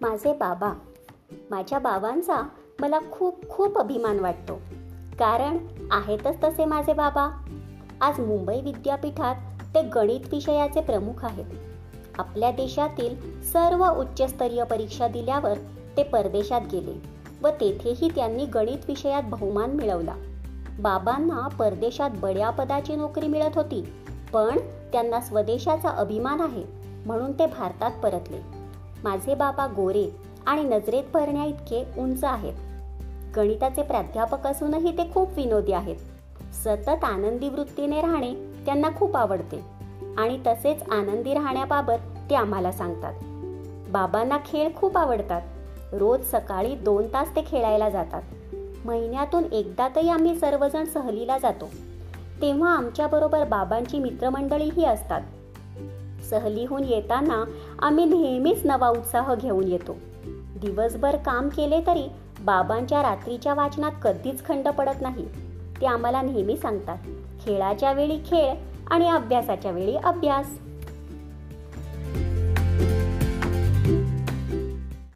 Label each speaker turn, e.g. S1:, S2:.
S1: माझे बाबा. माझ्या बाबांचा मला खूप खूप अभिमान वाटतो. कारण आहेतच तसे माझे बाबा. आज मुंबई विद्यापीठात ते गणित विषयाचे प्रमुख आहेत. आपल्या देशातील सर्व उच्चस्तरीय परीक्षा दिल्यावर ते परदेशात गेले व तेथेही त्यांनी गणित विषयात बहुमान मिळवला. बाबांना परदेशात बड्या पदाची नोकरी मिळत होती पण त्यांना स्वदेशाचा अभिमान आहे म्हणून ते भारतात परतले. माझे बाबा गोरे आणि नजरेत भरण्या इतके उंच आहेत. गणिताचे प्राध्यापक असूनही ते खूप विनोदी आहेत. सतत आनंदी वृत्तीने राहणे त्यांना खूप आवडते आणि तसेच आनंदी राहण्याबाबत ते आम्हाला सांगतात. बाबांना खेळ खूप आवडतात. रोज सकाळी दोन तास ते खेळायला जातात. महिन्यातून एकदा तरी आम्ही सर्वजण सहलीला जातो. तेव्हा आमच्याबरोबर बाबांची मित्रमंडळीही असतात. सहलीहून येताना आम्ही नेहमीच नवा उत्साह घेऊन येतो. दिवसभर काम केले तरी बाबांच्या रात्रीच्या वाचनात कधीच खंड पडत नाही. ते आम्हाला नेहमी सांगतात खेळाच्या वेळी खेळ आणि अभ्यासाच्या वेळी अभ्यास.